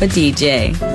Papa DJ.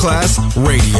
Masterclass Radio,